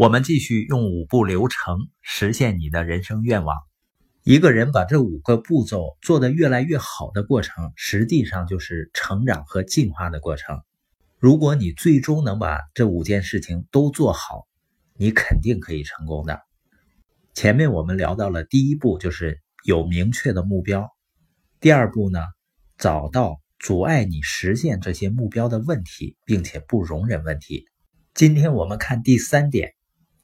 我们继续用五步流程实现你的人生愿望。一个人把这五个步骤做得越来越好的过程，实际上就是成长和进化的过程。如果你最终能把这五件事情都做好，你肯定可以成功的。前面我们聊到了第一步，就是有明确的目标；第二步呢，找到阻碍你实现这些目标的问题，并且不容忍问题。今天我们看第三点。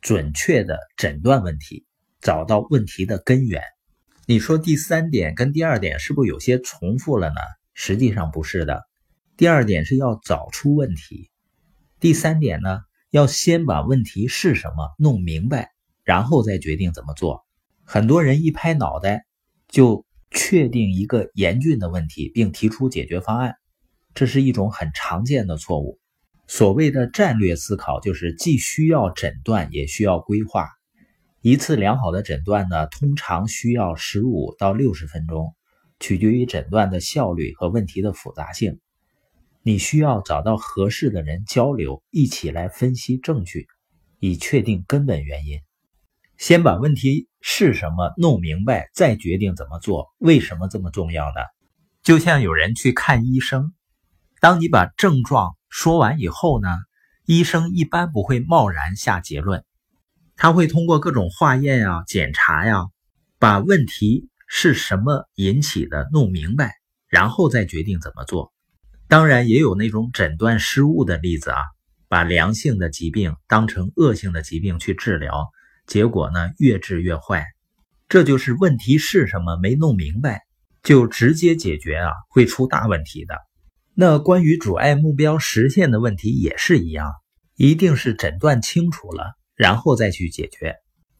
准确的诊断问题，找到问题的根源。你说第三点跟第二点是不是有些重复了呢？实际上不是的。第二点是要找出问题，第三点呢，要先把问题是什么弄明白，然后再决定怎么做。很多人一拍脑袋就确定一个严峻的问题，并提出解决方案，这是一种很常见的错误。所谓的战略思考，就是既需要诊断，也需要规划。一次良好的诊断呢，通常需要十五到六十分钟，取决于诊断的效率和问题的复杂性。你需要找到合适的人交流，一起来分析证据，以确定根本原因。先把问题是什么弄明白，再决定怎么做。为什么这么重要呢？就像有人去看医生，当你把症状。说完以后呢，医生一般不会贸然下结论，他会通过各种化验呀、检查呀，把问题是什么引起的弄明白，然后再决定怎么做。当然，也有那种诊断失误的例子啊，把良性的疾病当成恶性的疾病去治疗，结果呢越治越坏。这就是问题是什么没弄明白，就直接解决啊，会出大问题的。那关于阻碍目标实现的问题也是一样，一定是诊断清楚了，然后再去解决。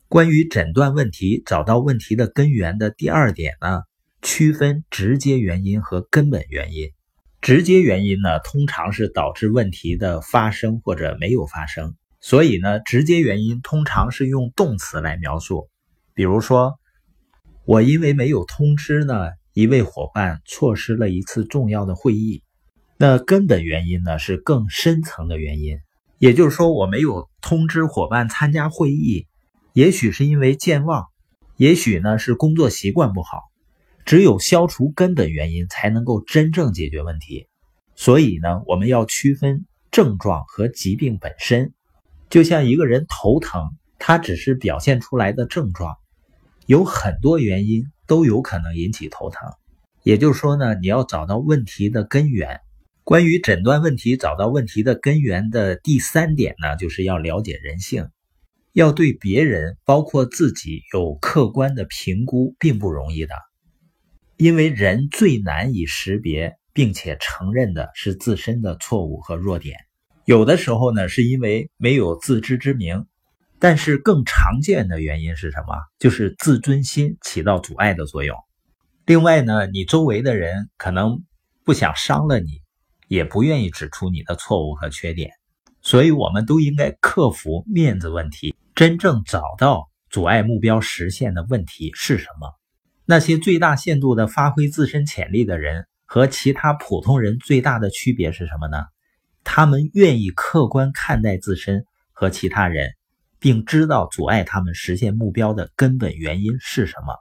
关于诊断问题、找到问题的根源的第二点呢，区分直接原因和根本原因。直接原因呢，通常是导致问题的发生或者没有发生，所以呢，直接原因通常是用动词来描述。比如说，我因为没有通知呢，一位伙伴错失了一次重要的会议。那根本原因呢，是更深层的原因，也就是说，我没有通知伙伴参加会议，也许是因为健忘，也许呢是工作习惯不好。只有消除根本原因，才能够真正解决问题。所以呢，我们要区分症状和疾病本身。就像一个人头疼，他只是表现出来的症状，有很多原因都有可能引起头疼。也就是说呢，你要找到问题的根源。关于诊断问题、找到问题的根源的第三点呢，就是要了解人性，要对别人，包括自己有客观的评估，并不容易的。因为人最难以识别并且承认的是自身的错误和弱点，有的时候呢，是因为没有自知之明，但是更常见的原因是什么？就是自尊心起到阻碍的作用。另外呢，你周围的人可能不想伤了你。也不愿意指出你的错误和缺点，所以我们都应该克服面子问题，真正找到阻碍目标实现的问题是什么。那些最大限度的发挥自身潜力的人和其他普通人最大的区别是什么呢？他们愿意客观看待自身和其他人，并知道阻碍他们实现目标的根本原因是什么。